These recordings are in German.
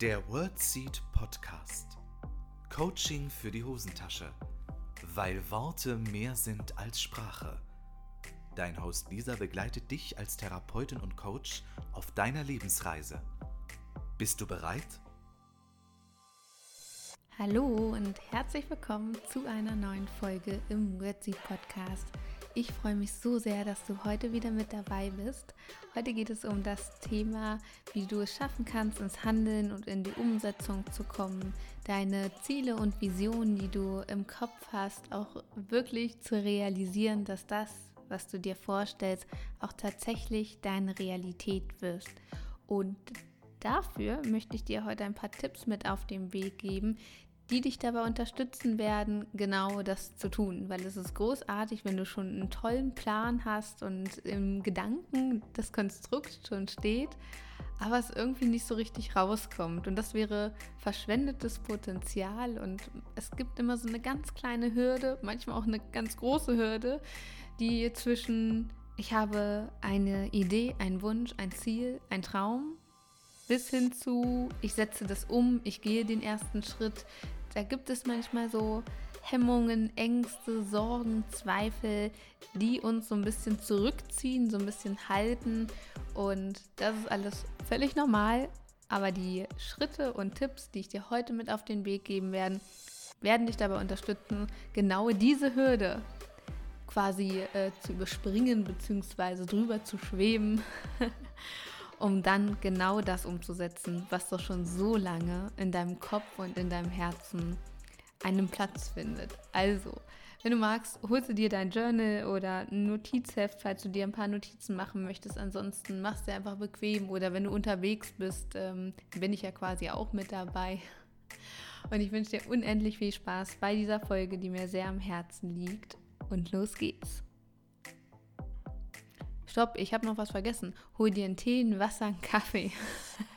Der WordSeed Podcast. Coaching für die Hosentasche. Weil Worte mehr sind als Sprache. Dein Host Lisa begleitet dich als Therapeutin und Coach auf deiner Lebensreise. Bist du bereit? Hallo und herzlich willkommen zu einer neuen Folge im WordSeed Podcast. Ich freue mich so sehr, dass du heute wieder mit dabei bist. Heute geht es um das Thema, wie du es schaffen kannst, ins Handeln und in die Umsetzung zu kommen, deine Ziele und Visionen, die du im Kopf hast, auch wirklich zu realisieren, dass das, was du dir vorstellst, auch tatsächlich deine Realität wirst. Und dafür möchte ich dir heute ein paar Tipps mit auf den Weg geben, die dich dabei unterstützen werden, genau das zu tun. Weil es ist großartig, wenn du schon einen tollen Plan hast und im Gedanken das Konstrukt schon steht, aber es irgendwie nicht so richtig rauskommt. Und das wäre verschwendetes Potenzial. Und es gibt immer so eine ganz kleine Hürde, manchmal auch eine ganz große Hürde, die zwischen ich habe eine Idee, einen Wunsch, ein Ziel, ein Traum bis hin zu, ich setze das um, ich gehe den ersten Schritt, da gibt es manchmal so Hemmungen, Ängste, Sorgen, Zweifel, die uns so ein bisschen zurückziehen, so ein bisschen halten. Und das ist alles völlig normal. Aber die Schritte und Tipps, die ich dir heute mit auf den Weg geben werde, werden dich dabei unterstützen, genau diese Hürde quasi äh, zu überspringen bzw. drüber zu schweben um dann genau das umzusetzen, was doch schon so lange in deinem Kopf und in deinem Herzen einen Platz findet. Also, wenn du magst, holst du dir dein Journal oder ein Notizheft, falls du dir ein paar Notizen machen möchtest. Ansonsten machst du einfach bequem oder wenn du unterwegs bist, ähm, bin ich ja quasi auch mit dabei. Und ich wünsche dir unendlich viel Spaß bei dieser Folge, die mir sehr am Herzen liegt. Und los geht's. Stopp, ich habe noch was vergessen. Hol dir einen Tee, ein Wasser, einen Kaffee.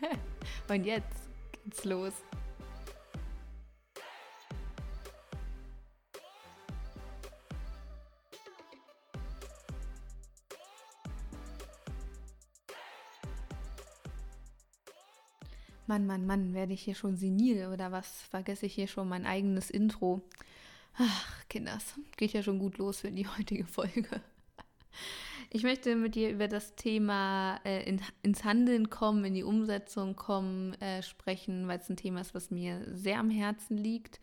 Und jetzt geht's los. Mann, Mann, Mann, werde ich hier schon senil oder was? Vergesse ich hier schon mein eigenes Intro? Ach, Kinders, geht ja schon gut los für die heutige Folge. Ich möchte mit dir über das Thema äh, in, ins Handeln kommen, in die Umsetzung kommen, äh, sprechen, weil es ein Thema ist, was mir sehr am Herzen liegt.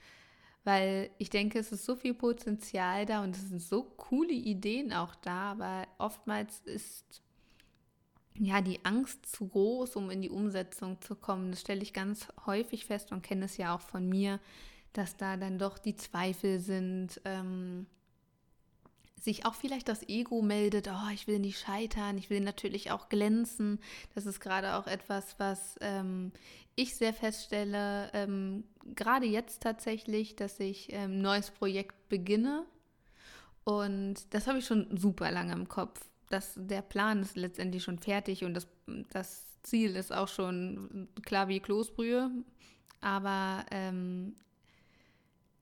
Weil ich denke, es ist so viel Potenzial da und es sind so coole Ideen auch da, aber oftmals ist ja die Angst zu groß, um in die Umsetzung zu kommen. Das stelle ich ganz häufig fest und kenne es ja auch von mir, dass da dann doch die Zweifel sind. Ähm, sich auch vielleicht das Ego meldet, oh, ich will nicht scheitern, ich will natürlich auch glänzen. Das ist gerade auch etwas, was ähm, ich sehr feststelle, ähm, gerade jetzt tatsächlich, dass ich ein ähm, neues Projekt beginne. Und das habe ich schon super lange im Kopf. Das, der Plan ist letztendlich schon fertig und das, das Ziel ist auch schon klar wie Kloßbrühe. Aber ähm,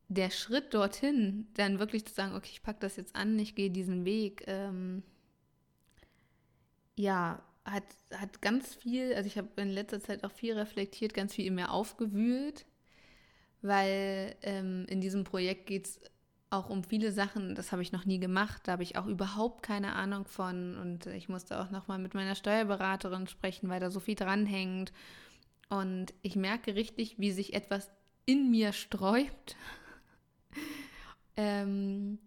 der Schritt dorthin, dann wirklich zu sagen, okay, ich packe das jetzt an, ich gehe diesen Weg, ähm, ja, hat, hat ganz viel, also ich habe in letzter Zeit auch viel reflektiert, ganz viel in mir aufgewühlt, weil ähm, in diesem Projekt geht es auch um viele Sachen, das habe ich noch nie gemacht, da habe ich auch überhaupt keine Ahnung von und ich musste auch nochmal mit meiner Steuerberaterin sprechen, weil da so viel dranhängt und ich merke richtig, wie sich etwas in mir sträubt ähm,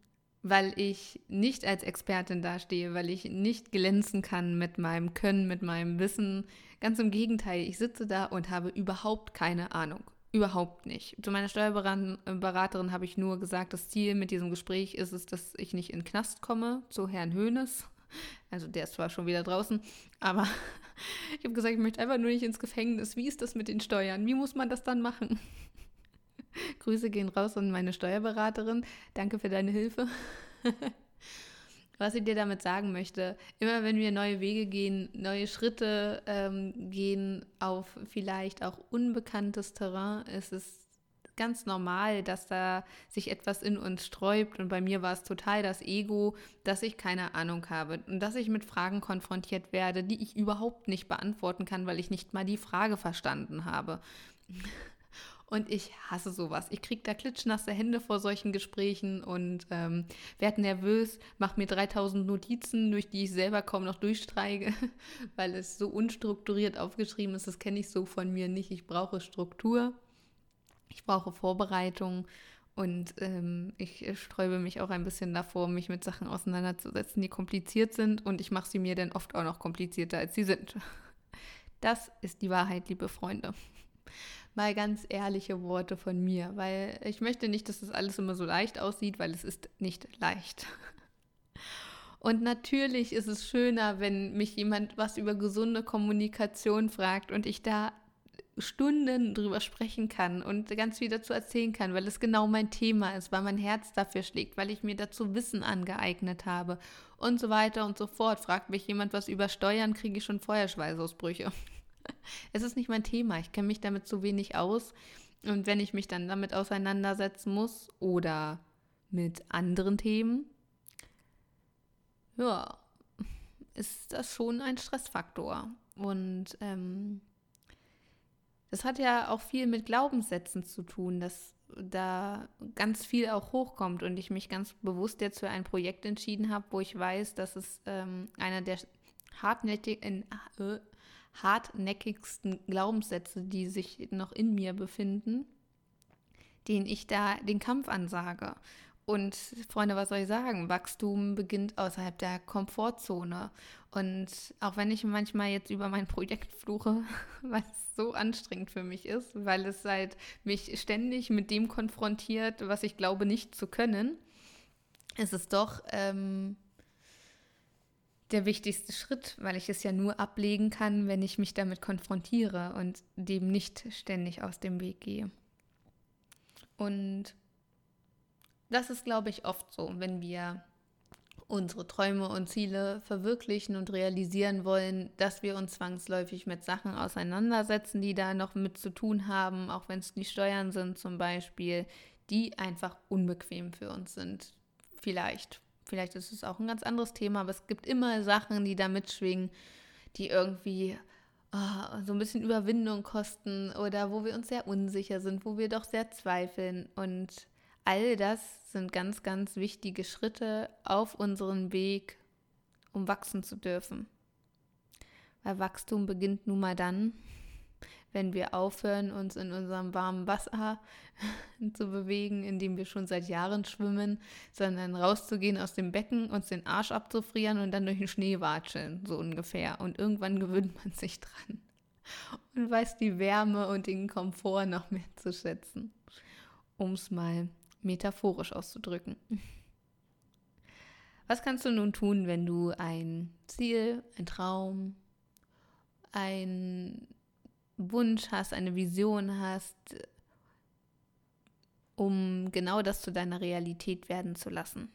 weil ich nicht als Expertin dastehe, weil ich nicht glänzen kann mit meinem Können, mit meinem Wissen. Ganz im Gegenteil, ich sitze da und habe überhaupt keine Ahnung. Überhaupt nicht. Zu meiner Steuerberaterin habe ich nur gesagt, das Ziel mit diesem Gespräch ist es, dass ich nicht in den Knast komme, zu Herrn Höhnes. Also der ist zwar schon wieder draußen, aber ich habe gesagt, ich möchte einfach nur nicht ins Gefängnis. Wie ist das mit den Steuern? Wie muss man das dann machen? Grüße gehen raus an meine Steuerberaterin. Danke für deine Hilfe. Was ich dir damit sagen möchte, immer wenn wir neue Wege gehen, neue Schritte ähm, gehen auf vielleicht auch unbekanntes Terrain, ist es ganz normal, dass da sich etwas in uns sträubt. Und bei mir war es total das Ego, dass ich keine Ahnung habe und dass ich mit Fragen konfrontiert werde, die ich überhaupt nicht beantworten kann, weil ich nicht mal die Frage verstanden habe. Und ich hasse sowas. Ich kriege da klitschnasse Hände vor solchen Gesprächen und ähm, werde nervös, mache mir 3000 Notizen, durch die ich selber kaum noch durchstreige, weil es so unstrukturiert aufgeschrieben ist. Das kenne ich so von mir nicht. Ich brauche Struktur, ich brauche Vorbereitung und ähm, ich sträube mich auch ein bisschen davor, mich mit Sachen auseinanderzusetzen, die kompliziert sind. Und ich mache sie mir dann oft auch noch komplizierter, als sie sind. Das ist die Wahrheit, liebe Freunde mal ganz ehrliche Worte von mir, weil ich möchte nicht, dass das alles immer so leicht aussieht, weil es ist nicht leicht. Und natürlich ist es schöner, wenn mich jemand was über gesunde Kommunikation fragt und ich da Stunden drüber sprechen kann und ganz viel dazu erzählen kann, weil es genau mein Thema ist, weil mein Herz dafür schlägt, weil ich mir dazu Wissen angeeignet habe und so weiter und so fort. Fragt mich jemand was über Steuern, kriege ich schon Feuerschweißausbrüche. es ist nicht mein Thema. Ich kenne mich damit zu wenig aus. Und wenn ich mich dann damit auseinandersetzen muss oder mit anderen Themen, ja, ist das schon ein Stressfaktor. Und ähm, das hat ja auch viel mit Glaubenssätzen zu tun, dass da ganz viel auch hochkommt und ich mich ganz bewusst jetzt für ein Projekt entschieden habe, wo ich weiß, dass es ähm, einer der hartnäckigen, äh, hartnäckigsten Glaubenssätze, die sich noch in mir befinden, den ich da den Kampf ansage. Und Freunde, was soll ich sagen? Wachstum beginnt außerhalb der Komfortzone. Und auch wenn ich manchmal jetzt über mein Projekt fluche, es so anstrengend für mich ist, weil es halt mich ständig mit dem konfrontiert, was ich glaube nicht zu können, ist es doch ähm, der wichtigste Schritt, weil ich es ja nur ablegen kann, wenn ich mich damit konfrontiere und dem nicht ständig aus dem Weg gehe. Und das ist, glaube ich, oft so, wenn wir unsere Träume und Ziele verwirklichen und realisieren wollen, dass wir uns zwangsläufig mit Sachen auseinandersetzen, die da noch mit zu tun haben, auch wenn es die Steuern sind zum Beispiel, die einfach unbequem für uns sind. Vielleicht Vielleicht ist es auch ein ganz anderes Thema, aber es gibt immer Sachen, die da mitschwingen, die irgendwie oh, so ein bisschen Überwindung kosten oder wo wir uns sehr unsicher sind, wo wir doch sehr zweifeln. Und all das sind ganz, ganz wichtige Schritte auf unserem Weg, um wachsen zu dürfen. Weil Wachstum beginnt nun mal dann, wenn wir aufhören, uns in unserem warmen Wasser zu bewegen, in dem wir schon seit Jahren schwimmen, sondern rauszugehen aus dem Becken, uns den Arsch abzufrieren und dann durch den Schnee watscheln, so ungefähr. Und irgendwann gewöhnt man sich dran und weiß die Wärme und den Komfort noch mehr zu schätzen, um es mal metaphorisch auszudrücken. Was kannst du nun tun, wenn du ein Ziel, ein Traum, ein Wunsch hast, eine Vision hast, um genau das zu deiner Realität werden zu lassen.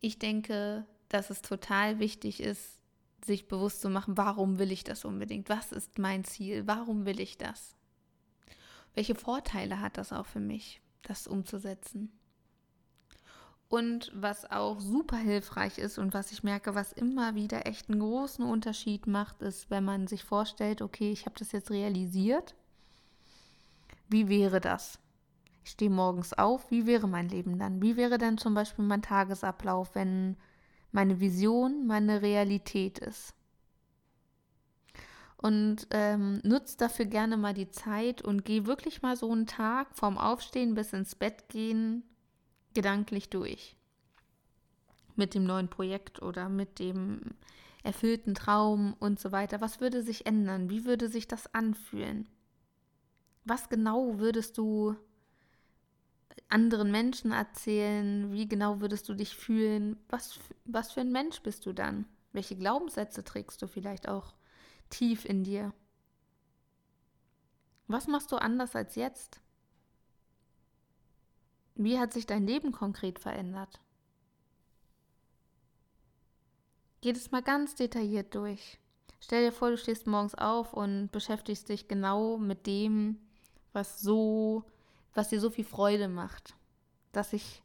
Ich denke, dass es total wichtig ist, sich bewusst zu machen, warum will ich das unbedingt? Was ist mein Ziel? Warum will ich das? Welche Vorteile hat das auch für mich, das umzusetzen? Und was auch super hilfreich ist und was ich merke, was immer wieder echt einen großen Unterschied macht, ist, wenn man sich vorstellt, okay, ich habe das jetzt realisiert. Wie wäre das? Ich stehe morgens auf, wie wäre mein Leben dann? Wie wäre denn zum Beispiel mein Tagesablauf, wenn meine Vision meine Realität ist? Und ähm, nutzt dafür gerne mal die Zeit und geh wirklich mal so einen Tag vom Aufstehen bis ins Bett gehen gedanklich durch. Mit dem neuen Projekt oder mit dem erfüllten Traum und so weiter. Was würde sich ändern? Wie würde sich das anfühlen? Was genau würdest du anderen Menschen erzählen? Wie genau würdest du dich fühlen? Was, was für ein Mensch bist du dann? Welche Glaubenssätze trägst du vielleicht auch tief in dir? Was machst du anders als jetzt? Wie hat sich dein Leben konkret verändert? Geh es mal ganz detailliert durch. Stell dir vor, du stehst morgens auf und beschäftigst dich genau mit dem, was so, was dir so viel Freude macht, dass sich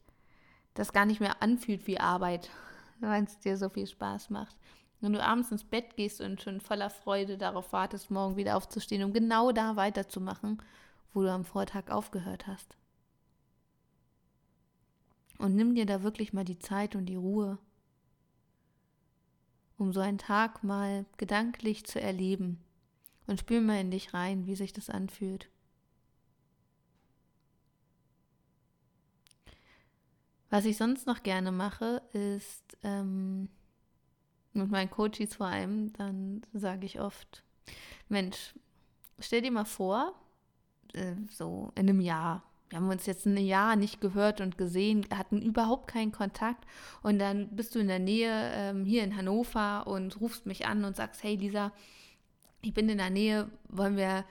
das gar nicht mehr anfühlt wie Arbeit, weil es dir so viel Spaß macht. Wenn du abends ins Bett gehst und schon voller Freude darauf wartest, morgen wieder aufzustehen, um genau da weiterzumachen, wo du am Vortag aufgehört hast. Und nimm dir da wirklich mal die Zeit und die Ruhe, um so einen Tag mal gedanklich zu erleben. Und spür mal in dich rein, wie sich das anfühlt. Was ich sonst noch gerne mache, ist ähm, mit meinen Coaches vor allem, dann sage ich oft, Mensch, stell dir mal vor, äh, so in einem Jahr, wir haben uns jetzt ein Jahr nicht gehört und gesehen, hatten überhaupt keinen Kontakt. Und dann bist du in der Nähe ähm, hier in Hannover und rufst mich an und sagst, hey Lisa, ich bin in der Nähe, wollen wir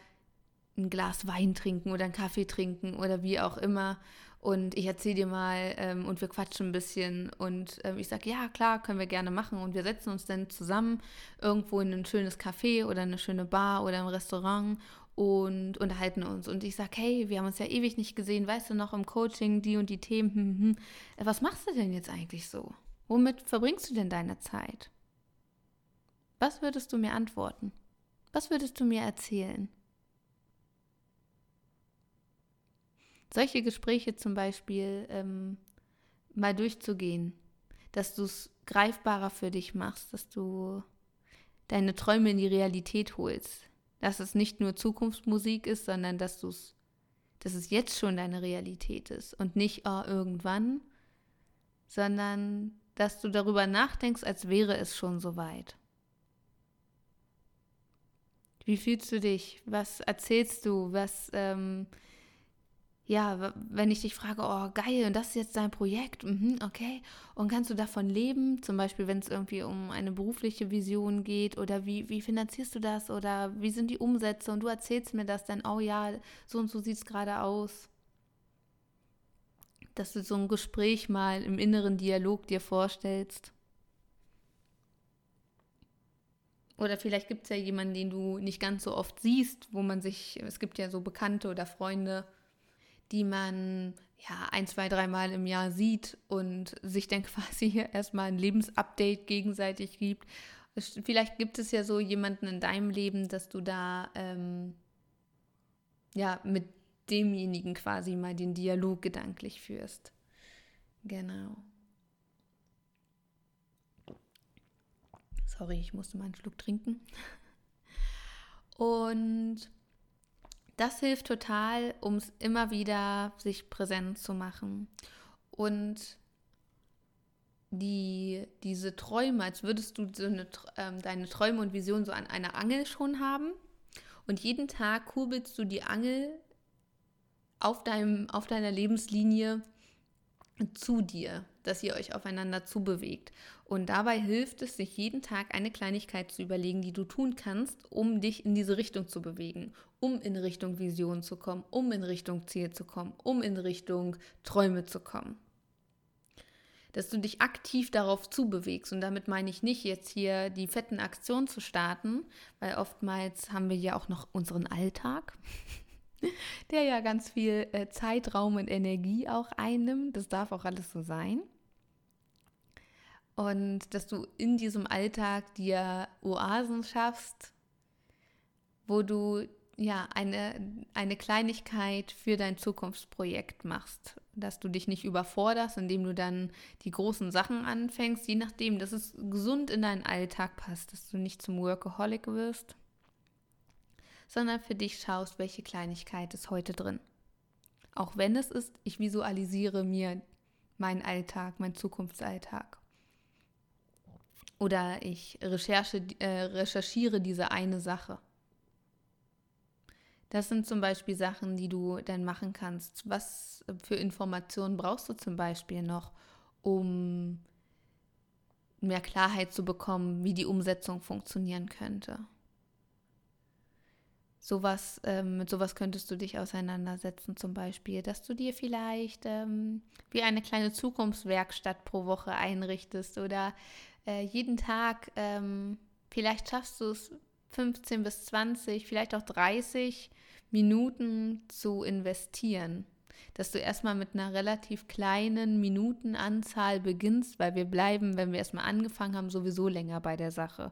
ein Glas Wein trinken oder einen Kaffee trinken oder wie auch immer. Und ich erzähle dir mal ähm, und wir quatschen ein bisschen. Und ähm, ich sage, ja klar, können wir gerne machen. Und wir setzen uns dann zusammen irgendwo in ein schönes Café oder eine schöne Bar oder ein Restaurant und unterhalten uns und ich sage, hey, wir haben uns ja ewig nicht gesehen, weißt du noch im Coaching die und die Themen, hm, hm. hm. Äh, was machst du denn jetzt eigentlich so? Womit verbringst du denn deine Zeit? Was würdest du mir antworten? Was würdest du mir erzählen? solche Gespräche zum Beispiel ähm, mal durchzugehen, dass du es greifbarer für dich machst, dass du deine Träume in die Realität holst, dass es nicht nur Zukunftsmusik ist, sondern dass du es, dass es jetzt schon deine Realität ist und nicht oh, irgendwann, sondern dass du darüber nachdenkst, als wäre es schon soweit. Wie fühlst du dich? Was erzählst du? Was ähm, ja, wenn ich dich frage, oh geil, und das ist jetzt dein Projekt, mhm, okay, und kannst du davon leben, zum Beispiel, wenn es irgendwie um eine berufliche Vision geht oder wie, wie finanzierst du das oder wie sind die Umsätze und du erzählst mir das dann, oh ja, so und so sieht es gerade aus. Dass du so ein Gespräch mal im inneren Dialog dir vorstellst. Oder vielleicht gibt es ja jemanden, den du nicht ganz so oft siehst, wo man sich, es gibt ja so Bekannte oder Freunde, die man ja ein, zwei, dreimal im Jahr sieht und sich dann quasi erstmal ein Lebensupdate gegenseitig gibt. Vielleicht gibt es ja so jemanden in deinem Leben, dass du da ähm, ja mit demjenigen quasi mal den Dialog gedanklich führst. Genau. Sorry, ich musste mal einen Schluck trinken. Und das hilft total, um es immer wieder sich präsent zu machen. Und die, diese Träume, als würdest du so eine, ähm, deine Träume und Visionen so an einer Angel schon haben. Und jeden Tag kurbelst du die Angel auf, deinem, auf deiner Lebenslinie zu dir, dass ihr euch aufeinander zubewegt. Und dabei hilft es, sich jeden Tag eine Kleinigkeit zu überlegen, die du tun kannst, um dich in diese Richtung zu bewegen, um in Richtung Vision zu kommen, um in Richtung Ziel zu kommen, um in Richtung Träume zu kommen. Dass du dich aktiv darauf zubewegst. Und damit meine ich nicht, jetzt hier die fetten Aktionen zu starten, weil oftmals haben wir ja auch noch unseren Alltag. der ja ganz viel äh, Zeitraum und Energie auch einnimmt. Das darf auch alles so sein. Und dass du in diesem Alltag dir Oasen schaffst, wo du ja eine, eine Kleinigkeit für dein Zukunftsprojekt machst. Dass du dich nicht überforderst, indem du dann die großen Sachen anfängst, je nachdem, dass es gesund in deinen Alltag passt, dass du nicht zum Workaholic wirst sondern für dich schaust, welche Kleinigkeit ist heute drin. Auch wenn es ist, ich visualisiere mir meinen Alltag, meinen Zukunftsalltag. Oder ich recherche, äh, recherchiere diese eine Sache. Das sind zum Beispiel Sachen, die du dann machen kannst. Was für Informationen brauchst du zum Beispiel noch, um mehr Klarheit zu bekommen, wie die Umsetzung funktionieren könnte? Sowas, ähm, mit sowas könntest du dich auseinandersetzen, zum Beispiel, dass du dir vielleicht ähm, wie eine kleine Zukunftswerkstatt pro Woche einrichtest oder äh, jeden Tag, ähm, vielleicht schaffst du es 15 bis 20, vielleicht auch 30 Minuten zu investieren. dass du erstmal mit einer relativ kleinen Minutenanzahl beginnst, weil wir bleiben, wenn wir erstmal angefangen haben, sowieso länger bei der Sache.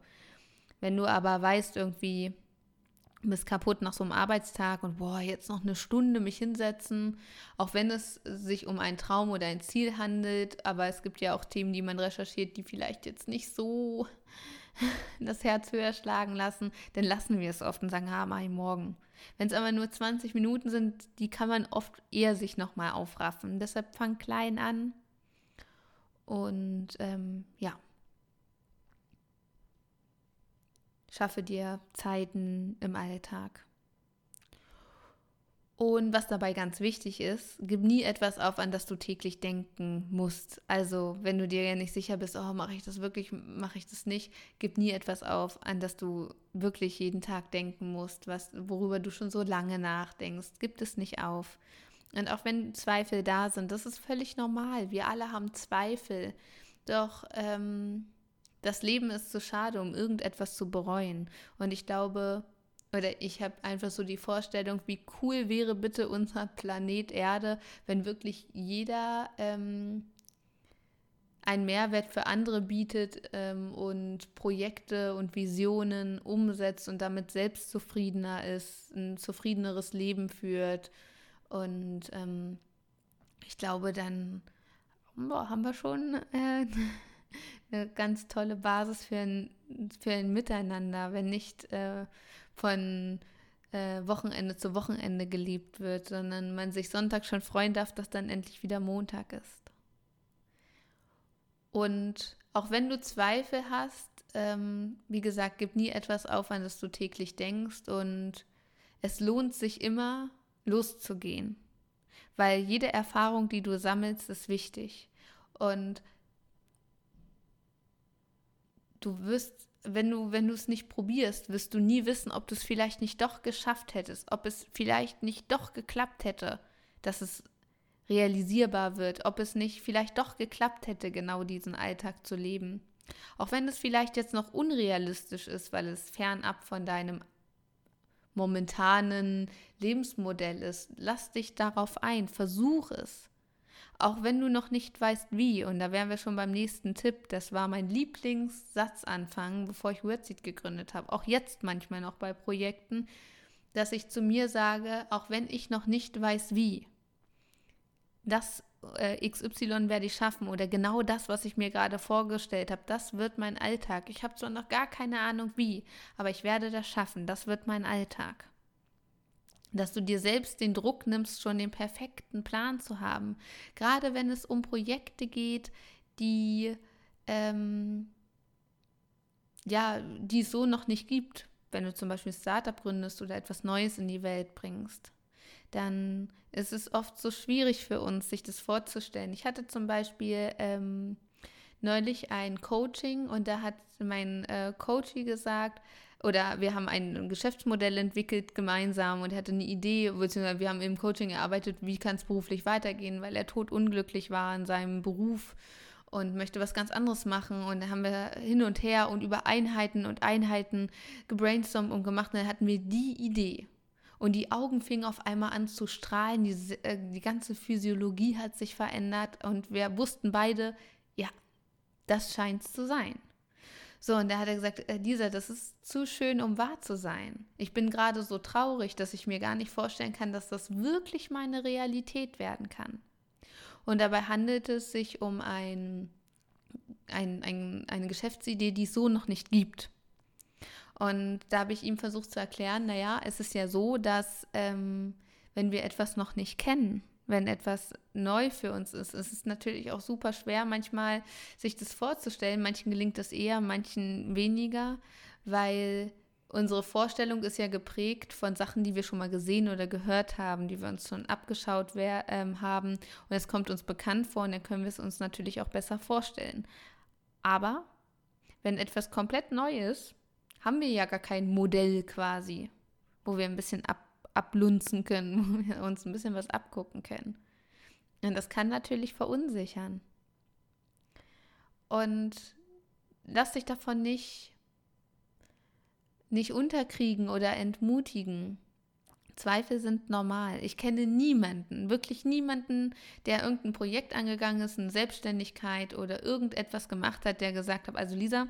Wenn du aber weißt, irgendwie bist kaputt nach so einem Arbeitstag und boah, jetzt noch eine Stunde mich hinsetzen, auch wenn es sich um einen Traum oder ein Ziel handelt, aber es gibt ja auch Themen, die man recherchiert, die vielleicht jetzt nicht so das Herz höher schlagen lassen, dann lassen wir es oft und sagen, ah, mach ich morgen. Wenn es aber nur 20 Minuten sind, die kann man oft eher sich nochmal aufraffen. Deshalb fang klein an. Und ähm, ja. Schaffe dir Zeiten im Alltag. Und was dabei ganz wichtig ist, gib nie etwas auf, an das du täglich denken musst. Also, wenn du dir ja nicht sicher bist, oh, mache ich das wirklich, mache ich das nicht, gib nie etwas auf, an das du wirklich jeden Tag denken musst, was, worüber du schon so lange nachdenkst. Gib es nicht auf. Und auch wenn Zweifel da sind, das ist völlig normal. Wir alle haben Zweifel. Doch ähm, das Leben ist zu schade, um irgendetwas zu bereuen. Und ich glaube, oder ich habe einfach so die Vorstellung, wie cool wäre bitte unser Planet Erde, wenn wirklich jeder ähm, einen Mehrwert für andere bietet ähm, und Projekte und Visionen umsetzt und damit selbstzufriedener ist, ein zufriedeneres Leben führt. Und ähm, ich glaube, dann boah, haben wir schon äh, eine ganz tolle Basis für ein, für ein Miteinander, wenn nicht äh, von äh, Wochenende zu Wochenende geliebt wird, sondern man sich Sonntag schon freuen darf, dass dann endlich wieder Montag ist. Und auch wenn du Zweifel hast, ähm, wie gesagt, gib nie etwas auf, an das du täglich denkst und es lohnt sich immer, loszugehen, weil jede Erfahrung, die du sammelst, ist wichtig und du wirst wenn du, wenn du es nicht probierst, wirst du nie wissen, ob du es vielleicht nicht doch geschafft hättest, ob es vielleicht nicht doch geklappt hätte, dass es realisierbar wird, ob es nicht vielleicht doch geklappt hätte, genau diesen Alltag zu leben. Auch wenn es vielleicht jetzt noch unrealistisch ist, weil es fernab von deinem momentanen Lebensmodell ist, lass dich darauf ein, versuch es auch wenn du noch nicht weißt wie. Und da wären wir schon beim nächsten Tipp. Das war mein Lieblingssatzanfang, bevor ich Wordseed gegründet habe. Auch jetzt manchmal noch bei Projekten, dass ich zu mir sage, auch wenn ich noch nicht weiß wie, das äh, XY werde ich schaffen oder genau das, was ich mir gerade vorgestellt habe, das wird mein Alltag. Ich habe zwar noch gar keine Ahnung wie, aber ich werde das schaffen. Das wird mein Alltag dass du dir selbst den Druck nimmst, schon den perfekten Plan zu haben. Gerade wenn es um Projekte geht, die ähm, ja, die es so noch nicht gibt. Wenn du zum Beispiel ein Startup gründest oder etwas Neues in die Welt bringst, dann ist es oft so schwierig für uns, sich das vorzustellen. Ich hatte zum Beispiel ähm, neulich ein Coaching und da hat mein äh, Coachie gesagt, oder wir haben ein Geschäftsmodell entwickelt gemeinsam und er hatte eine Idee, beziehungsweise wir haben im Coaching erarbeitet, wie kann es beruflich weitergehen, weil er totunglücklich war in seinem Beruf und möchte was ganz anderes machen. Und da haben wir hin und her und über Einheiten und Einheiten gebrainstormt und gemacht. Und dann hatten wir die Idee. Und die Augen fingen auf einmal an zu strahlen, die, äh, die ganze Physiologie hat sich verändert und wir wussten beide, ja, das scheint es zu sein. So, und da hat er gesagt, äh, Lisa, das ist zu schön, um wahr zu sein. Ich bin gerade so traurig, dass ich mir gar nicht vorstellen kann, dass das wirklich meine Realität werden kann. Und dabei handelt es sich um ein, ein, ein, eine Geschäftsidee, die es so noch nicht gibt. Und da habe ich ihm versucht zu erklären, naja, es ist ja so, dass ähm, wenn wir etwas noch nicht kennen, wenn etwas neu für uns ist. Es ist natürlich auch super schwer, manchmal sich das vorzustellen. Manchen gelingt das eher, manchen weniger, weil unsere Vorstellung ist ja geprägt von Sachen, die wir schon mal gesehen oder gehört haben, die wir uns schon abgeschaut wer, ähm, haben. Und es kommt uns bekannt vor und dann können wir es uns natürlich auch besser vorstellen. Aber wenn etwas komplett neu ist, haben wir ja gar kein Modell quasi, wo wir ein bisschen ab ablunzen können, wo wir uns ein bisschen was abgucken können. Und das kann natürlich verunsichern. Und lass dich davon nicht, nicht unterkriegen oder entmutigen. Zweifel sind normal. Ich kenne niemanden, wirklich niemanden, der irgendein Projekt angegangen ist, eine Selbstständigkeit oder irgendetwas gemacht hat, der gesagt hat, also Lisa,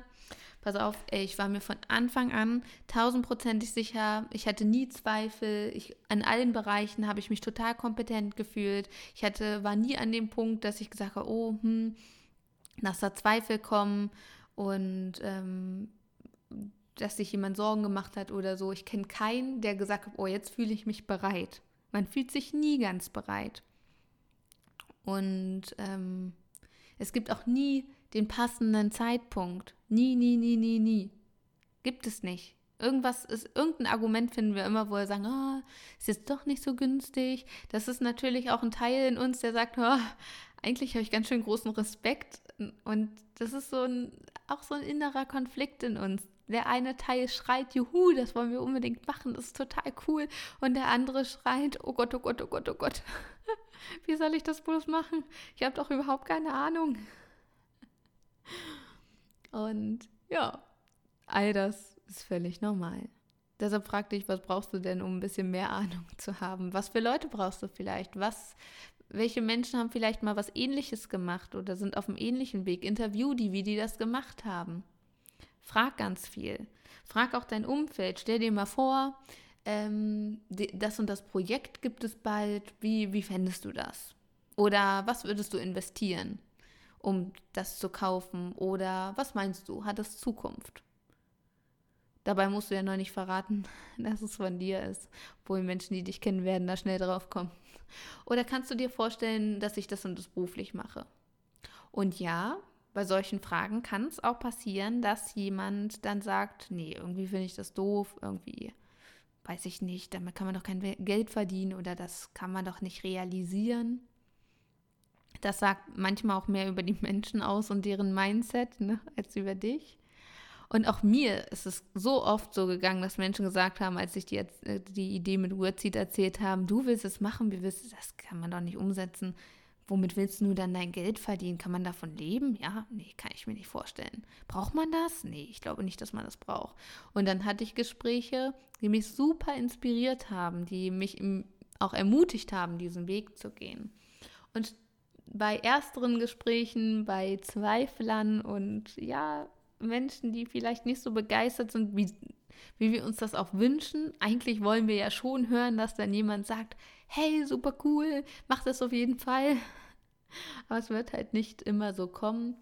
pass auf, ey, ich war mir von Anfang an tausendprozentig sicher, ich hatte nie Zweifel, ich, an allen Bereichen habe ich mich total kompetent gefühlt. Ich hatte, war nie an dem Punkt, dass ich gesagt habe, oh, hm, dass da Zweifel kommen und ähm, dass sich jemand Sorgen gemacht hat oder so. Ich kenne keinen, der gesagt hat, oh, jetzt fühle ich mich bereit. Man fühlt sich nie ganz bereit. Und ähm, es gibt auch nie den passenden Zeitpunkt. Nie, nie, nie, nie, nie. Gibt es nicht. Irgendwas ist, irgendein Argument finden wir immer, wo wir sagen, oh, ist jetzt doch nicht so günstig. Das ist natürlich auch ein Teil in uns, der sagt, oh, eigentlich habe ich ganz schön großen Respekt. Und das ist so ein, auch so ein innerer Konflikt in uns der eine Teil schreit, juhu, das wollen wir unbedingt machen, das ist total cool. Und der andere schreit, oh Gott, oh Gott, oh Gott, oh Gott. Wie soll ich das bloß machen? Ich habe doch überhaupt keine Ahnung. Und ja, all das ist völlig normal. Deshalb frag dich, was brauchst du denn, um ein bisschen mehr Ahnung zu haben? Was für Leute brauchst du vielleicht? Was, welche Menschen haben vielleicht mal was Ähnliches gemacht oder sind auf einem ähnlichen Weg? Interview die, wie die das gemacht haben. Frag ganz viel. Frag auch dein Umfeld. Stell dir mal vor, ähm, das und das Projekt gibt es bald. Wie, wie fändest du das? Oder was würdest du investieren, um das zu kaufen? Oder was meinst du? Hat es Zukunft? Dabei musst du ja noch nicht verraten, dass es von dir ist, obwohl Menschen, die dich kennen, werden da schnell drauf kommen. Oder kannst du dir vorstellen, dass ich das und das beruflich mache? Und ja, bei solchen Fragen kann es auch passieren, dass jemand dann sagt, nee, irgendwie finde ich das doof, irgendwie weiß ich nicht, damit kann man doch kein Geld verdienen oder das kann man doch nicht realisieren. Das sagt manchmal auch mehr über die Menschen aus und deren Mindset ne, als über dich. Und auch mir ist es so oft so gegangen, dass Menschen gesagt haben, als ich die, äh, die Idee mit Wordseed erzählt haben, du willst es machen, willst du, das kann man doch nicht umsetzen. Womit willst du dann dein Geld verdienen? Kann man davon leben? Ja, nee, kann ich mir nicht vorstellen. Braucht man das? Nee, ich glaube nicht, dass man das braucht. Und dann hatte ich Gespräche, die mich super inspiriert haben, die mich auch ermutigt haben, diesen Weg zu gehen. Und bei ersteren Gesprächen, bei Zweiflern und ja, Menschen, die vielleicht nicht so begeistert sind, wie, wie wir uns das auch wünschen. Eigentlich wollen wir ja schon hören, dass dann jemand sagt, hey, super cool, mach das auf jeden Fall. Aber es wird halt nicht immer so kommen.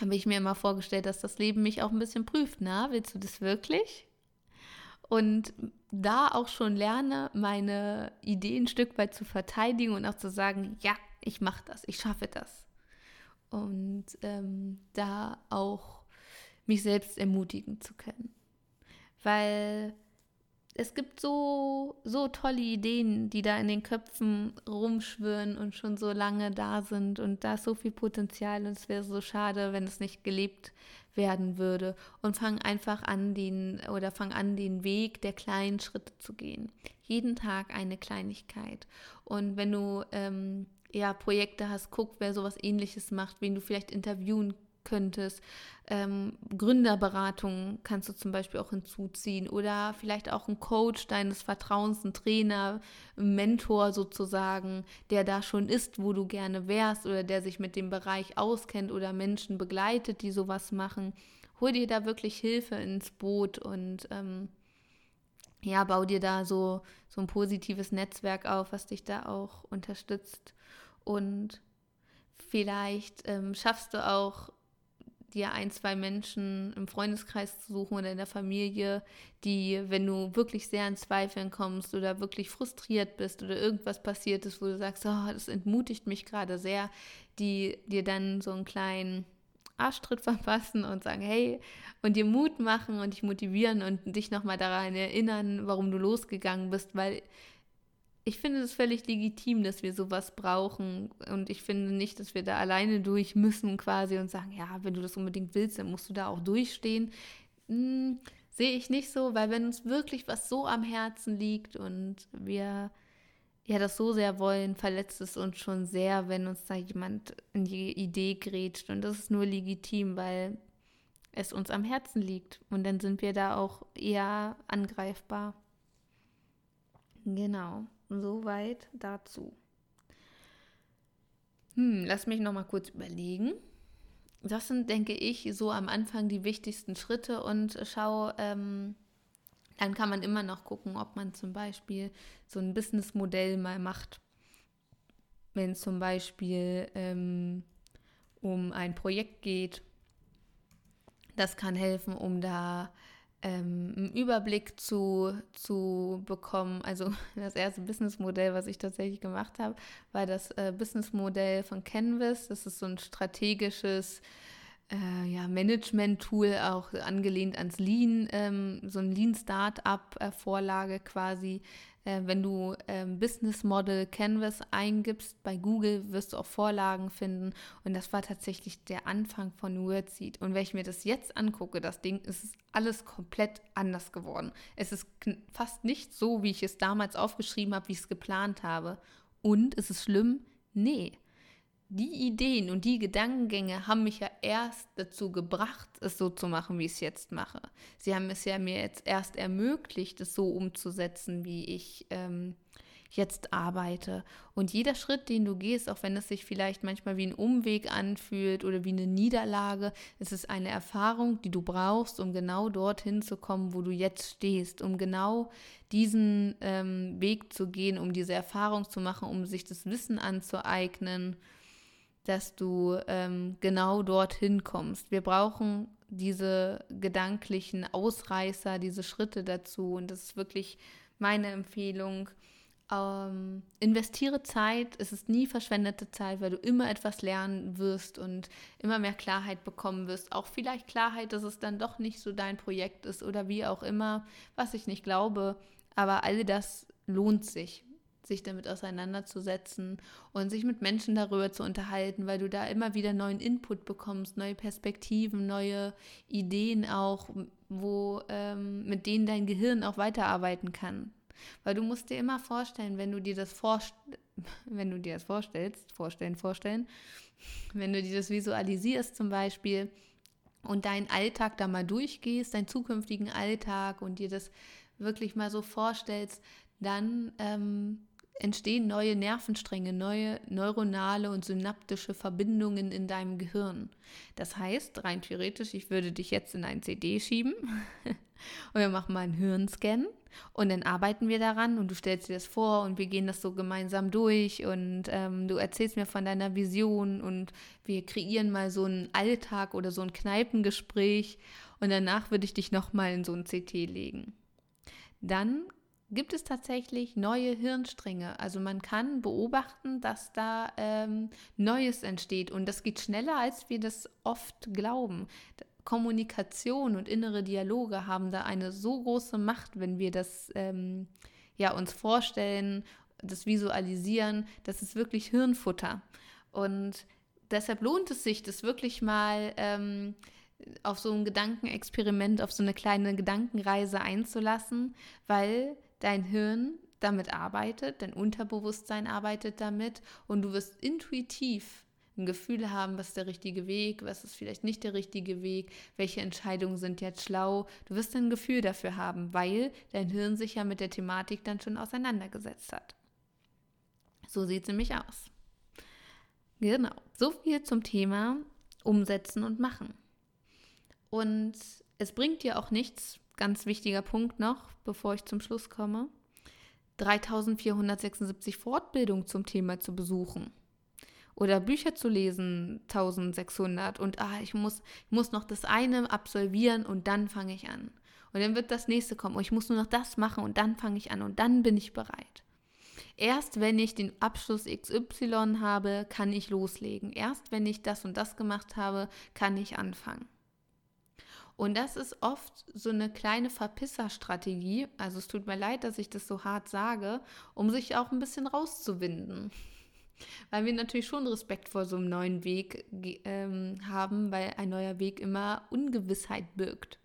Habe ich mir immer vorgestellt, dass das Leben mich auch ein bisschen prüft. Na, willst du das wirklich? Und da auch schon lerne, meine Ideen ein Stück weit zu verteidigen und auch zu sagen, ja, ich mache das, ich schaffe das. Und ähm, da auch mich selbst ermutigen zu können. Weil es gibt so, so tolle Ideen, die da in den Köpfen rumschwirren und schon so lange da sind. Und da ist so viel Potenzial und es wäre so schade, wenn es nicht gelebt werden würde. Und fang einfach an, den oder fang an, den Weg der kleinen Schritte zu gehen. Jeden Tag eine Kleinigkeit. Und wenn du ähm, ja, Projekte hast, guck, wer sowas ähnliches macht, wen du vielleicht interviewen könntest. Ähm, Gründerberatung kannst du zum Beispiel auch hinzuziehen oder vielleicht auch ein Coach deines Vertrauens, ein Trainer, ein Mentor sozusagen, der da schon ist, wo du gerne wärst oder der sich mit dem Bereich auskennt oder Menschen begleitet, die sowas machen. Hol dir da wirklich Hilfe ins Boot und ähm, ja, bau dir da so, so ein positives Netzwerk auf, was dich da auch unterstützt. Und vielleicht ähm, schaffst du auch dir ein, zwei Menschen im Freundeskreis zu suchen oder in der Familie, die, wenn du wirklich sehr in Zweifeln kommst oder wirklich frustriert bist oder irgendwas passiert ist, wo du sagst, oh, das entmutigt mich gerade sehr, die dir dann so einen kleinen Arschtritt verpassen und sagen, hey, und dir Mut machen und dich motivieren und dich nochmal daran erinnern, warum du losgegangen bist, weil ich finde es völlig legitim, dass wir sowas brauchen. Und ich finde nicht, dass wir da alleine durch müssen quasi und sagen, ja, wenn du das unbedingt willst, dann musst du da auch durchstehen. Hm, sehe ich nicht so, weil wenn uns wirklich was so am Herzen liegt und wir ja das so sehr wollen, verletzt es uns schon sehr, wenn uns da jemand in die Idee grätscht. Und das ist nur legitim, weil es uns am Herzen liegt. Und dann sind wir da auch eher angreifbar. Genau, soweit dazu. Hm, lass mich noch mal kurz überlegen. Das sind, denke ich, so am Anfang die wichtigsten Schritte und schau, ähm, dann kann man immer noch gucken, ob man zum Beispiel so ein Businessmodell mal macht. Wenn es zum Beispiel ähm, um ein Projekt geht, das kann helfen, um da ähm, einen Überblick zu, zu bekommen. Also das erste Businessmodell, was ich tatsächlich gemacht habe, war das äh, Businessmodell von Canvas. Das ist so ein strategisches äh, ja, Management-Tool, auch angelehnt ans Lean, ähm, so ein Lean-Startup-Vorlage quasi. Äh, wenn du ähm, Business Model Canvas eingibst bei Google, wirst du auch Vorlagen finden. Und das war tatsächlich der Anfang von WordSeed. Und wenn ich mir das jetzt angucke, das Ding, ist es alles komplett anders geworden. Es ist fast nicht so, wie ich es damals aufgeschrieben habe, wie ich es geplant habe. Und ist es schlimm? Nee die Ideen und die Gedankengänge haben mich ja erst dazu gebracht, es so zu machen, wie ich es jetzt mache. Sie haben es ja mir jetzt erst ermöglicht, es so umzusetzen, wie ich ähm, jetzt arbeite. Und jeder Schritt, den du gehst, auch wenn es sich vielleicht manchmal wie ein Umweg anfühlt oder wie eine Niederlage, es ist eine Erfahrung, die du brauchst, um genau dorthin zu kommen, wo du jetzt stehst, um genau diesen ähm, Weg zu gehen, um diese Erfahrung zu machen, um sich das Wissen anzueignen dass du ähm, genau dorthin kommst. Wir brauchen diese gedanklichen Ausreißer, diese Schritte dazu. Und das ist wirklich meine Empfehlung. Ähm, investiere Zeit, es ist nie verschwendete Zeit, weil du immer etwas lernen wirst und immer mehr Klarheit bekommen wirst. Auch vielleicht Klarheit, dass es dann doch nicht so dein Projekt ist oder wie auch immer, was ich nicht glaube. Aber all das lohnt sich sich damit auseinanderzusetzen und sich mit Menschen darüber zu unterhalten, weil du da immer wieder neuen Input bekommst, neue Perspektiven, neue Ideen auch, wo ähm, mit denen dein Gehirn auch weiterarbeiten kann. Weil du musst dir immer vorstellen, wenn du dir das vorst wenn du dir das vorstellst, vorstellen, vorstellen, wenn du dir das visualisierst zum Beispiel und deinen Alltag da mal durchgehst, deinen zukünftigen Alltag und dir das wirklich mal so vorstellst, dann ähm, entstehen neue Nervenstränge, neue neuronale und synaptische Verbindungen in deinem Gehirn. Das heißt, rein theoretisch, ich würde dich jetzt in ein CD schieben und wir machen mal einen Hirnscan und dann arbeiten wir daran und du stellst dir das vor und wir gehen das so gemeinsam durch und ähm, du erzählst mir von deiner Vision und wir kreieren mal so einen Alltag oder so ein Kneipengespräch und danach würde ich dich nochmal in so ein CT legen. Dann gibt es tatsächlich neue Hirnstränge. Also man kann beobachten, dass da ähm, Neues entsteht und das geht schneller, als wir das oft glauben. Kommunikation und innere Dialoge haben da eine so große Macht, wenn wir das ähm, ja uns vorstellen, das visualisieren. Das ist wirklich Hirnfutter und deshalb lohnt es sich, das wirklich mal ähm, auf so ein Gedankenexperiment, auf so eine kleine Gedankenreise einzulassen, weil dein Hirn damit arbeitet, dein Unterbewusstsein arbeitet damit und du wirst intuitiv ein Gefühl haben, was ist der richtige Weg, was ist vielleicht nicht der richtige Weg, welche Entscheidungen sind jetzt schlau. Du wirst ein Gefühl dafür haben, weil dein Hirn sich ja mit der Thematik dann schon auseinandergesetzt hat. So sieht es nämlich aus. Genau, so viel zum Thema Umsetzen und Machen. Und es bringt dir auch nichts, ganz wichtiger Punkt noch, bevor ich zum Schluss komme, 3476 Fortbildungen zum Thema zu besuchen oder Bücher zu lesen, 1600 und ah, ich muss, ich muss noch das eine absolvieren und dann fange ich an. Und dann wird das nächste kommen und ich muss nur noch das machen und dann fange ich an und dann bin ich bereit. Erst wenn ich den Abschluss XY habe, kann ich loslegen. Erst wenn ich das und das gemacht habe, kann ich anfangen. Und das ist oft so eine kleine Verpisserstrategie. Also es tut mir leid, dass ich das so hart sage, um sich auch ein bisschen rauszuwinden. Weil wir natürlich schon Respekt vor so einem neuen Weg ähm, haben, weil ein neuer Weg immer Ungewissheit birgt.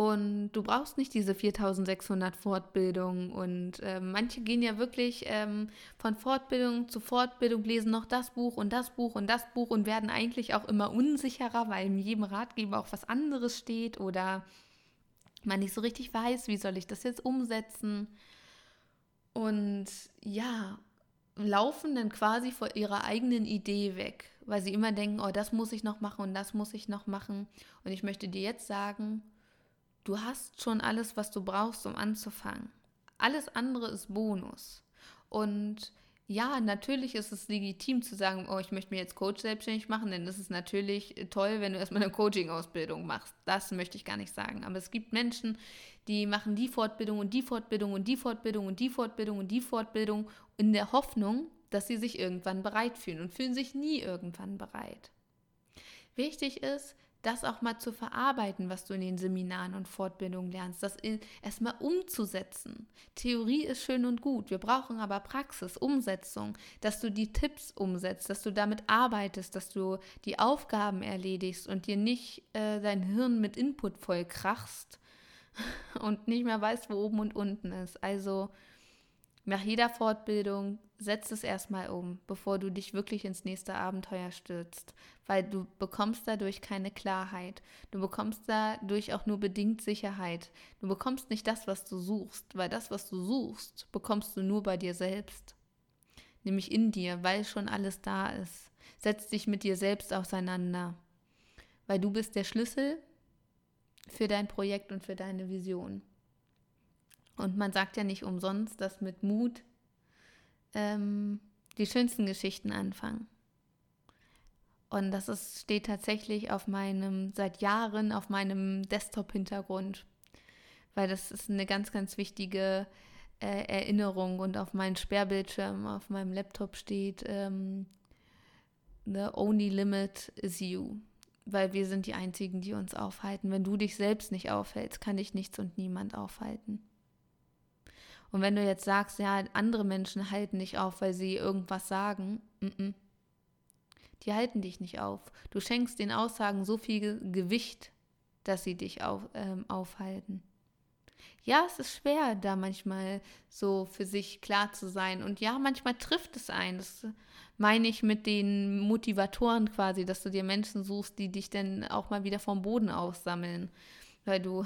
Und du brauchst nicht diese 4600 Fortbildungen. Und äh, manche gehen ja wirklich ähm, von Fortbildung zu Fortbildung, lesen noch das Buch und das Buch und das Buch und werden eigentlich auch immer unsicherer, weil in jedem Ratgeber auch was anderes steht oder man nicht so richtig weiß, wie soll ich das jetzt umsetzen. Und ja, laufen dann quasi vor ihrer eigenen Idee weg, weil sie immer denken, oh, das muss ich noch machen und das muss ich noch machen. Und ich möchte dir jetzt sagen, du hast schon alles, was du brauchst, um anzufangen. Alles andere ist Bonus. Und ja, natürlich ist es legitim zu sagen, oh, ich möchte mir jetzt Coach selbstständig machen, denn das ist natürlich toll, wenn du erstmal eine Coaching-Ausbildung machst. Das möchte ich gar nicht sagen. Aber es gibt Menschen, die machen die Fortbildung und die Fortbildung und die Fortbildung und die Fortbildung und die Fortbildung in der Hoffnung, dass sie sich irgendwann bereit fühlen und fühlen sich nie irgendwann bereit. Wichtig ist, das auch mal zu verarbeiten, was du in den Seminaren und Fortbildungen lernst, das erstmal umzusetzen. Theorie ist schön und gut, wir brauchen aber Praxis, Umsetzung, dass du die Tipps umsetzt, dass du damit arbeitest, dass du die Aufgaben erledigst und dir nicht äh, dein Hirn mit Input voll krachst und nicht mehr weißt, wo oben und unten ist. Also nach jeder Fortbildung setz es erstmal um, bevor du dich wirklich ins nächste Abenteuer stürzt, weil du bekommst dadurch keine Klarheit. Du bekommst dadurch auch nur bedingt Sicherheit. Du bekommst nicht das, was du suchst, weil das, was du suchst, bekommst du nur bei dir selbst. Nämlich in dir, weil schon alles da ist. Setz dich mit dir selbst auseinander, weil du bist der Schlüssel für dein Projekt und für deine Vision. Und man sagt ja nicht umsonst, dass mit Mut ähm, die schönsten Geschichten anfangen. Und das ist, steht tatsächlich auf meinem, seit Jahren auf meinem Desktop-Hintergrund, weil das ist eine ganz, ganz wichtige äh, Erinnerung. Und auf meinem Sperrbildschirm, auf meinem Laptop steht, ähm, The only limit is you. Weil wir sind die Einzigen, die uns aufhalten. Wenn du dich selbst nicht aufhältst, kann dich nichts und niemand aufhalten. Und wenn du jetzt sagst, ja, andere Menschen halten dich auf, weil sie irgendwas sagen, mm -mm. die halten dich nicht auf. Du schenkst den Aussagen so viel Gewicht, dass sie dich auf, ähm, aufhalten. Ja, es ist schwer, da manchmal so für sich klar zu sein. Und ja, manchmal trifft es ein. Das meine ich mit den Motivatoren quasi, dass du dir Menschen suchst, die dich dann auch mal wieder vom Boden aussammeln, weil du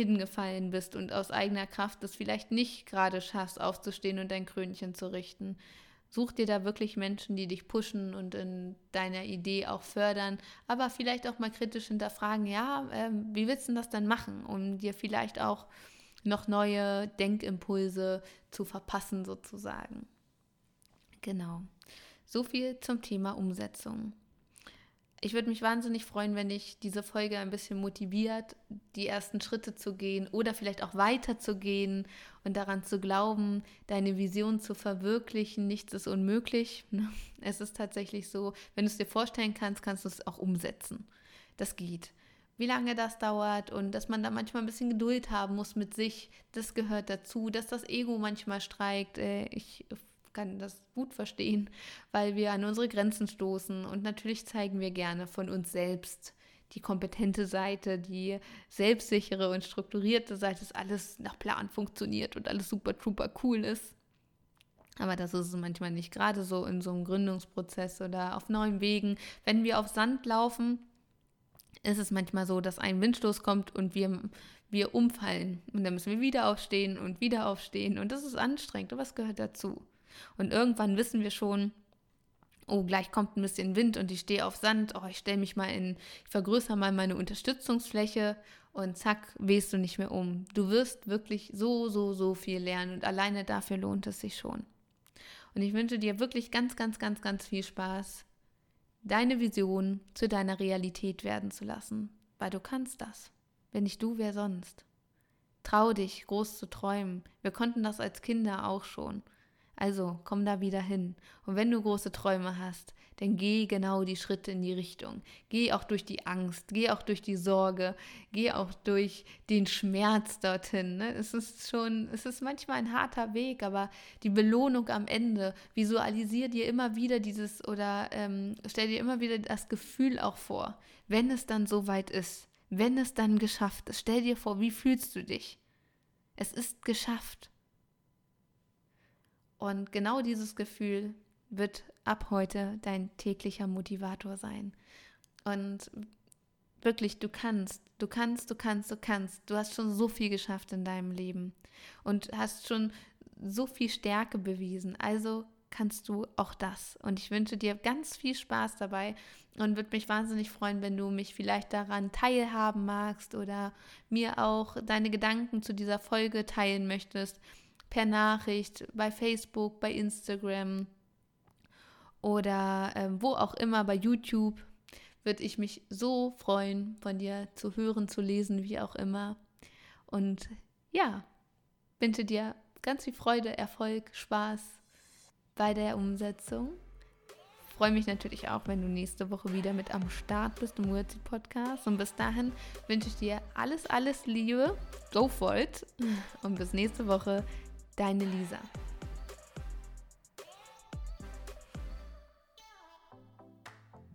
hingefallen bist und aus eigener Kraft es vielleicht nicht gerade schaffst, aufzustehen und dein Krönchen zu richten. Such dir da wirklich Menschen, die dich pushen und in deiner Idee auch fördern, aber vielleicht auch mal kritisch hinterfragen, ja, äh, wie willst du das dann machen, um dir vielleicht auch noch neue Denkimpulse zu verpassen sozusagen. Genau. So viel zum Thema Umsetzung ich würde mich wahnsinnig freuen, wenn dich diese Folge ein bisschen motiviert, die ersten Schritte zu gehen oder vielleicht auch weiterzugehen und daran zu glauben, deine Vision zu verwirklichen. Nichts ist unmöglich. Ne? Es ist tatsächlich so, wenn du es dir vorstellen kannst, kannst du es auch umsetzen. Das geht. Wie lange das dauert und dass man da manchmal ein bisschen Geduld haben muss mit sich, das gehört dazu, dass das Ego manchmal streikt. Äh, ich kann das gut verstehen, weil wir an unsere Grenzen stoßen und natürlich zeigen wir gerne von uns selbst die kompetente Seite, die selbstsichere und strukturierte Seite, dass alles nach Plan funktioniert und alles super, super cool ist. Aber das ist manchmal nicht, gerade so in so einem Gründungsprozess oder auf neuen Wegen. Wenn wir auf Sand laufen, ist es manchmal so, dass ein Windstoß kommt und wir, wir umfallen. Und dann müssen wir wieder aufstehen und wieder aufstehen. Und das ist anstrengend. Aber was gehört dazu? Und irgendwann wissen wir schon, oh, gleich kommt ein bisschen Wind und ich stehe auf Sand, oh, ich stelle mich mal in, ich vergrößere mal meine Unterstützungsfläche und zack, wehst du nicht mehr um. Du wirst wirklich so, so, so viel lernen und alleine dafür lohnt es sich schon. Und ich wünsche dir wirklich ganz, ganz, ganz, ganz viel Spaß, deine Vision zu deiner Realität werden zu lassen, weil du kannst das. Wenn nicht du, wer sonst? Trau dich, groß zu träumen. Wir konnten das als Kinder auch schon. Also komm da wieder hin. Und wenn du große Träume hast, dann geh genau die Schritte in die Richtung. Geh auch durch die Angst, geh auch durch die Sorge, geh auch durch den Schmerz dorthin. Ne? Es ist schon, es ist manchmal ein harter Weg, aber die Belohnung am Ende, visualisier dir immer wieder dieses oder ähm, stell dir immer wieder das Gefühl auch vor, wenn es dann soweit ist, wenn es dann geschafft ist. Stell dir vor, wie fühlst du dich? Es ist geschafft. Und genau dieses Gefühl wird ab heute dein täglicher Motivator sein. Und Wirklich, du kannst, du kannst, du kannst, du kannst. Du hast schon so viel geschafft in deinem Leben und hast schon so viel Stärke bewiesen. Also kannst du auch das. Und ich wünsche dir ganz viel Spaß dabei und würde mich wahnsinnig freuen, wenn du mich vielleicht daran teilhaben magst oder mir auch deine Gedanken zu dieser Folge teilen möchtest. Per Nachricht, bei Facebook, bei Instagram oder äh, wo auch immer, bei YouTube. Würde ich mich so freuen, von dir zu hören, zu lesen, wie auch immer. Und ja, wünsche dir ganz viel Freude, Erfolg, Spaß bei der Umsetzung. Freue mich natürlich auch, wenn du nächste Woche wieder mit am Start bist im Wordsy Podcast. Und bis dahin wünsche ich dir alles, alles Liebe. For it. Und bis nächste Woche, deine Lisa.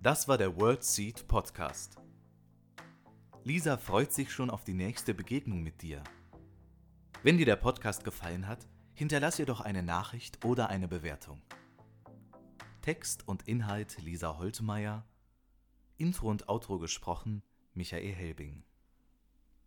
Das war der Word Seed Podcast. Lisa freut sich schon auf die nächste Begegnung mit dir. Wenn dir der Podcast gefallen hat, hinterlass ihr doch eine Nachricht oder eine Bewertung. Text und Inhalt Lisa Holtmeier, Intro und Outro gesprochen Michael Helbing.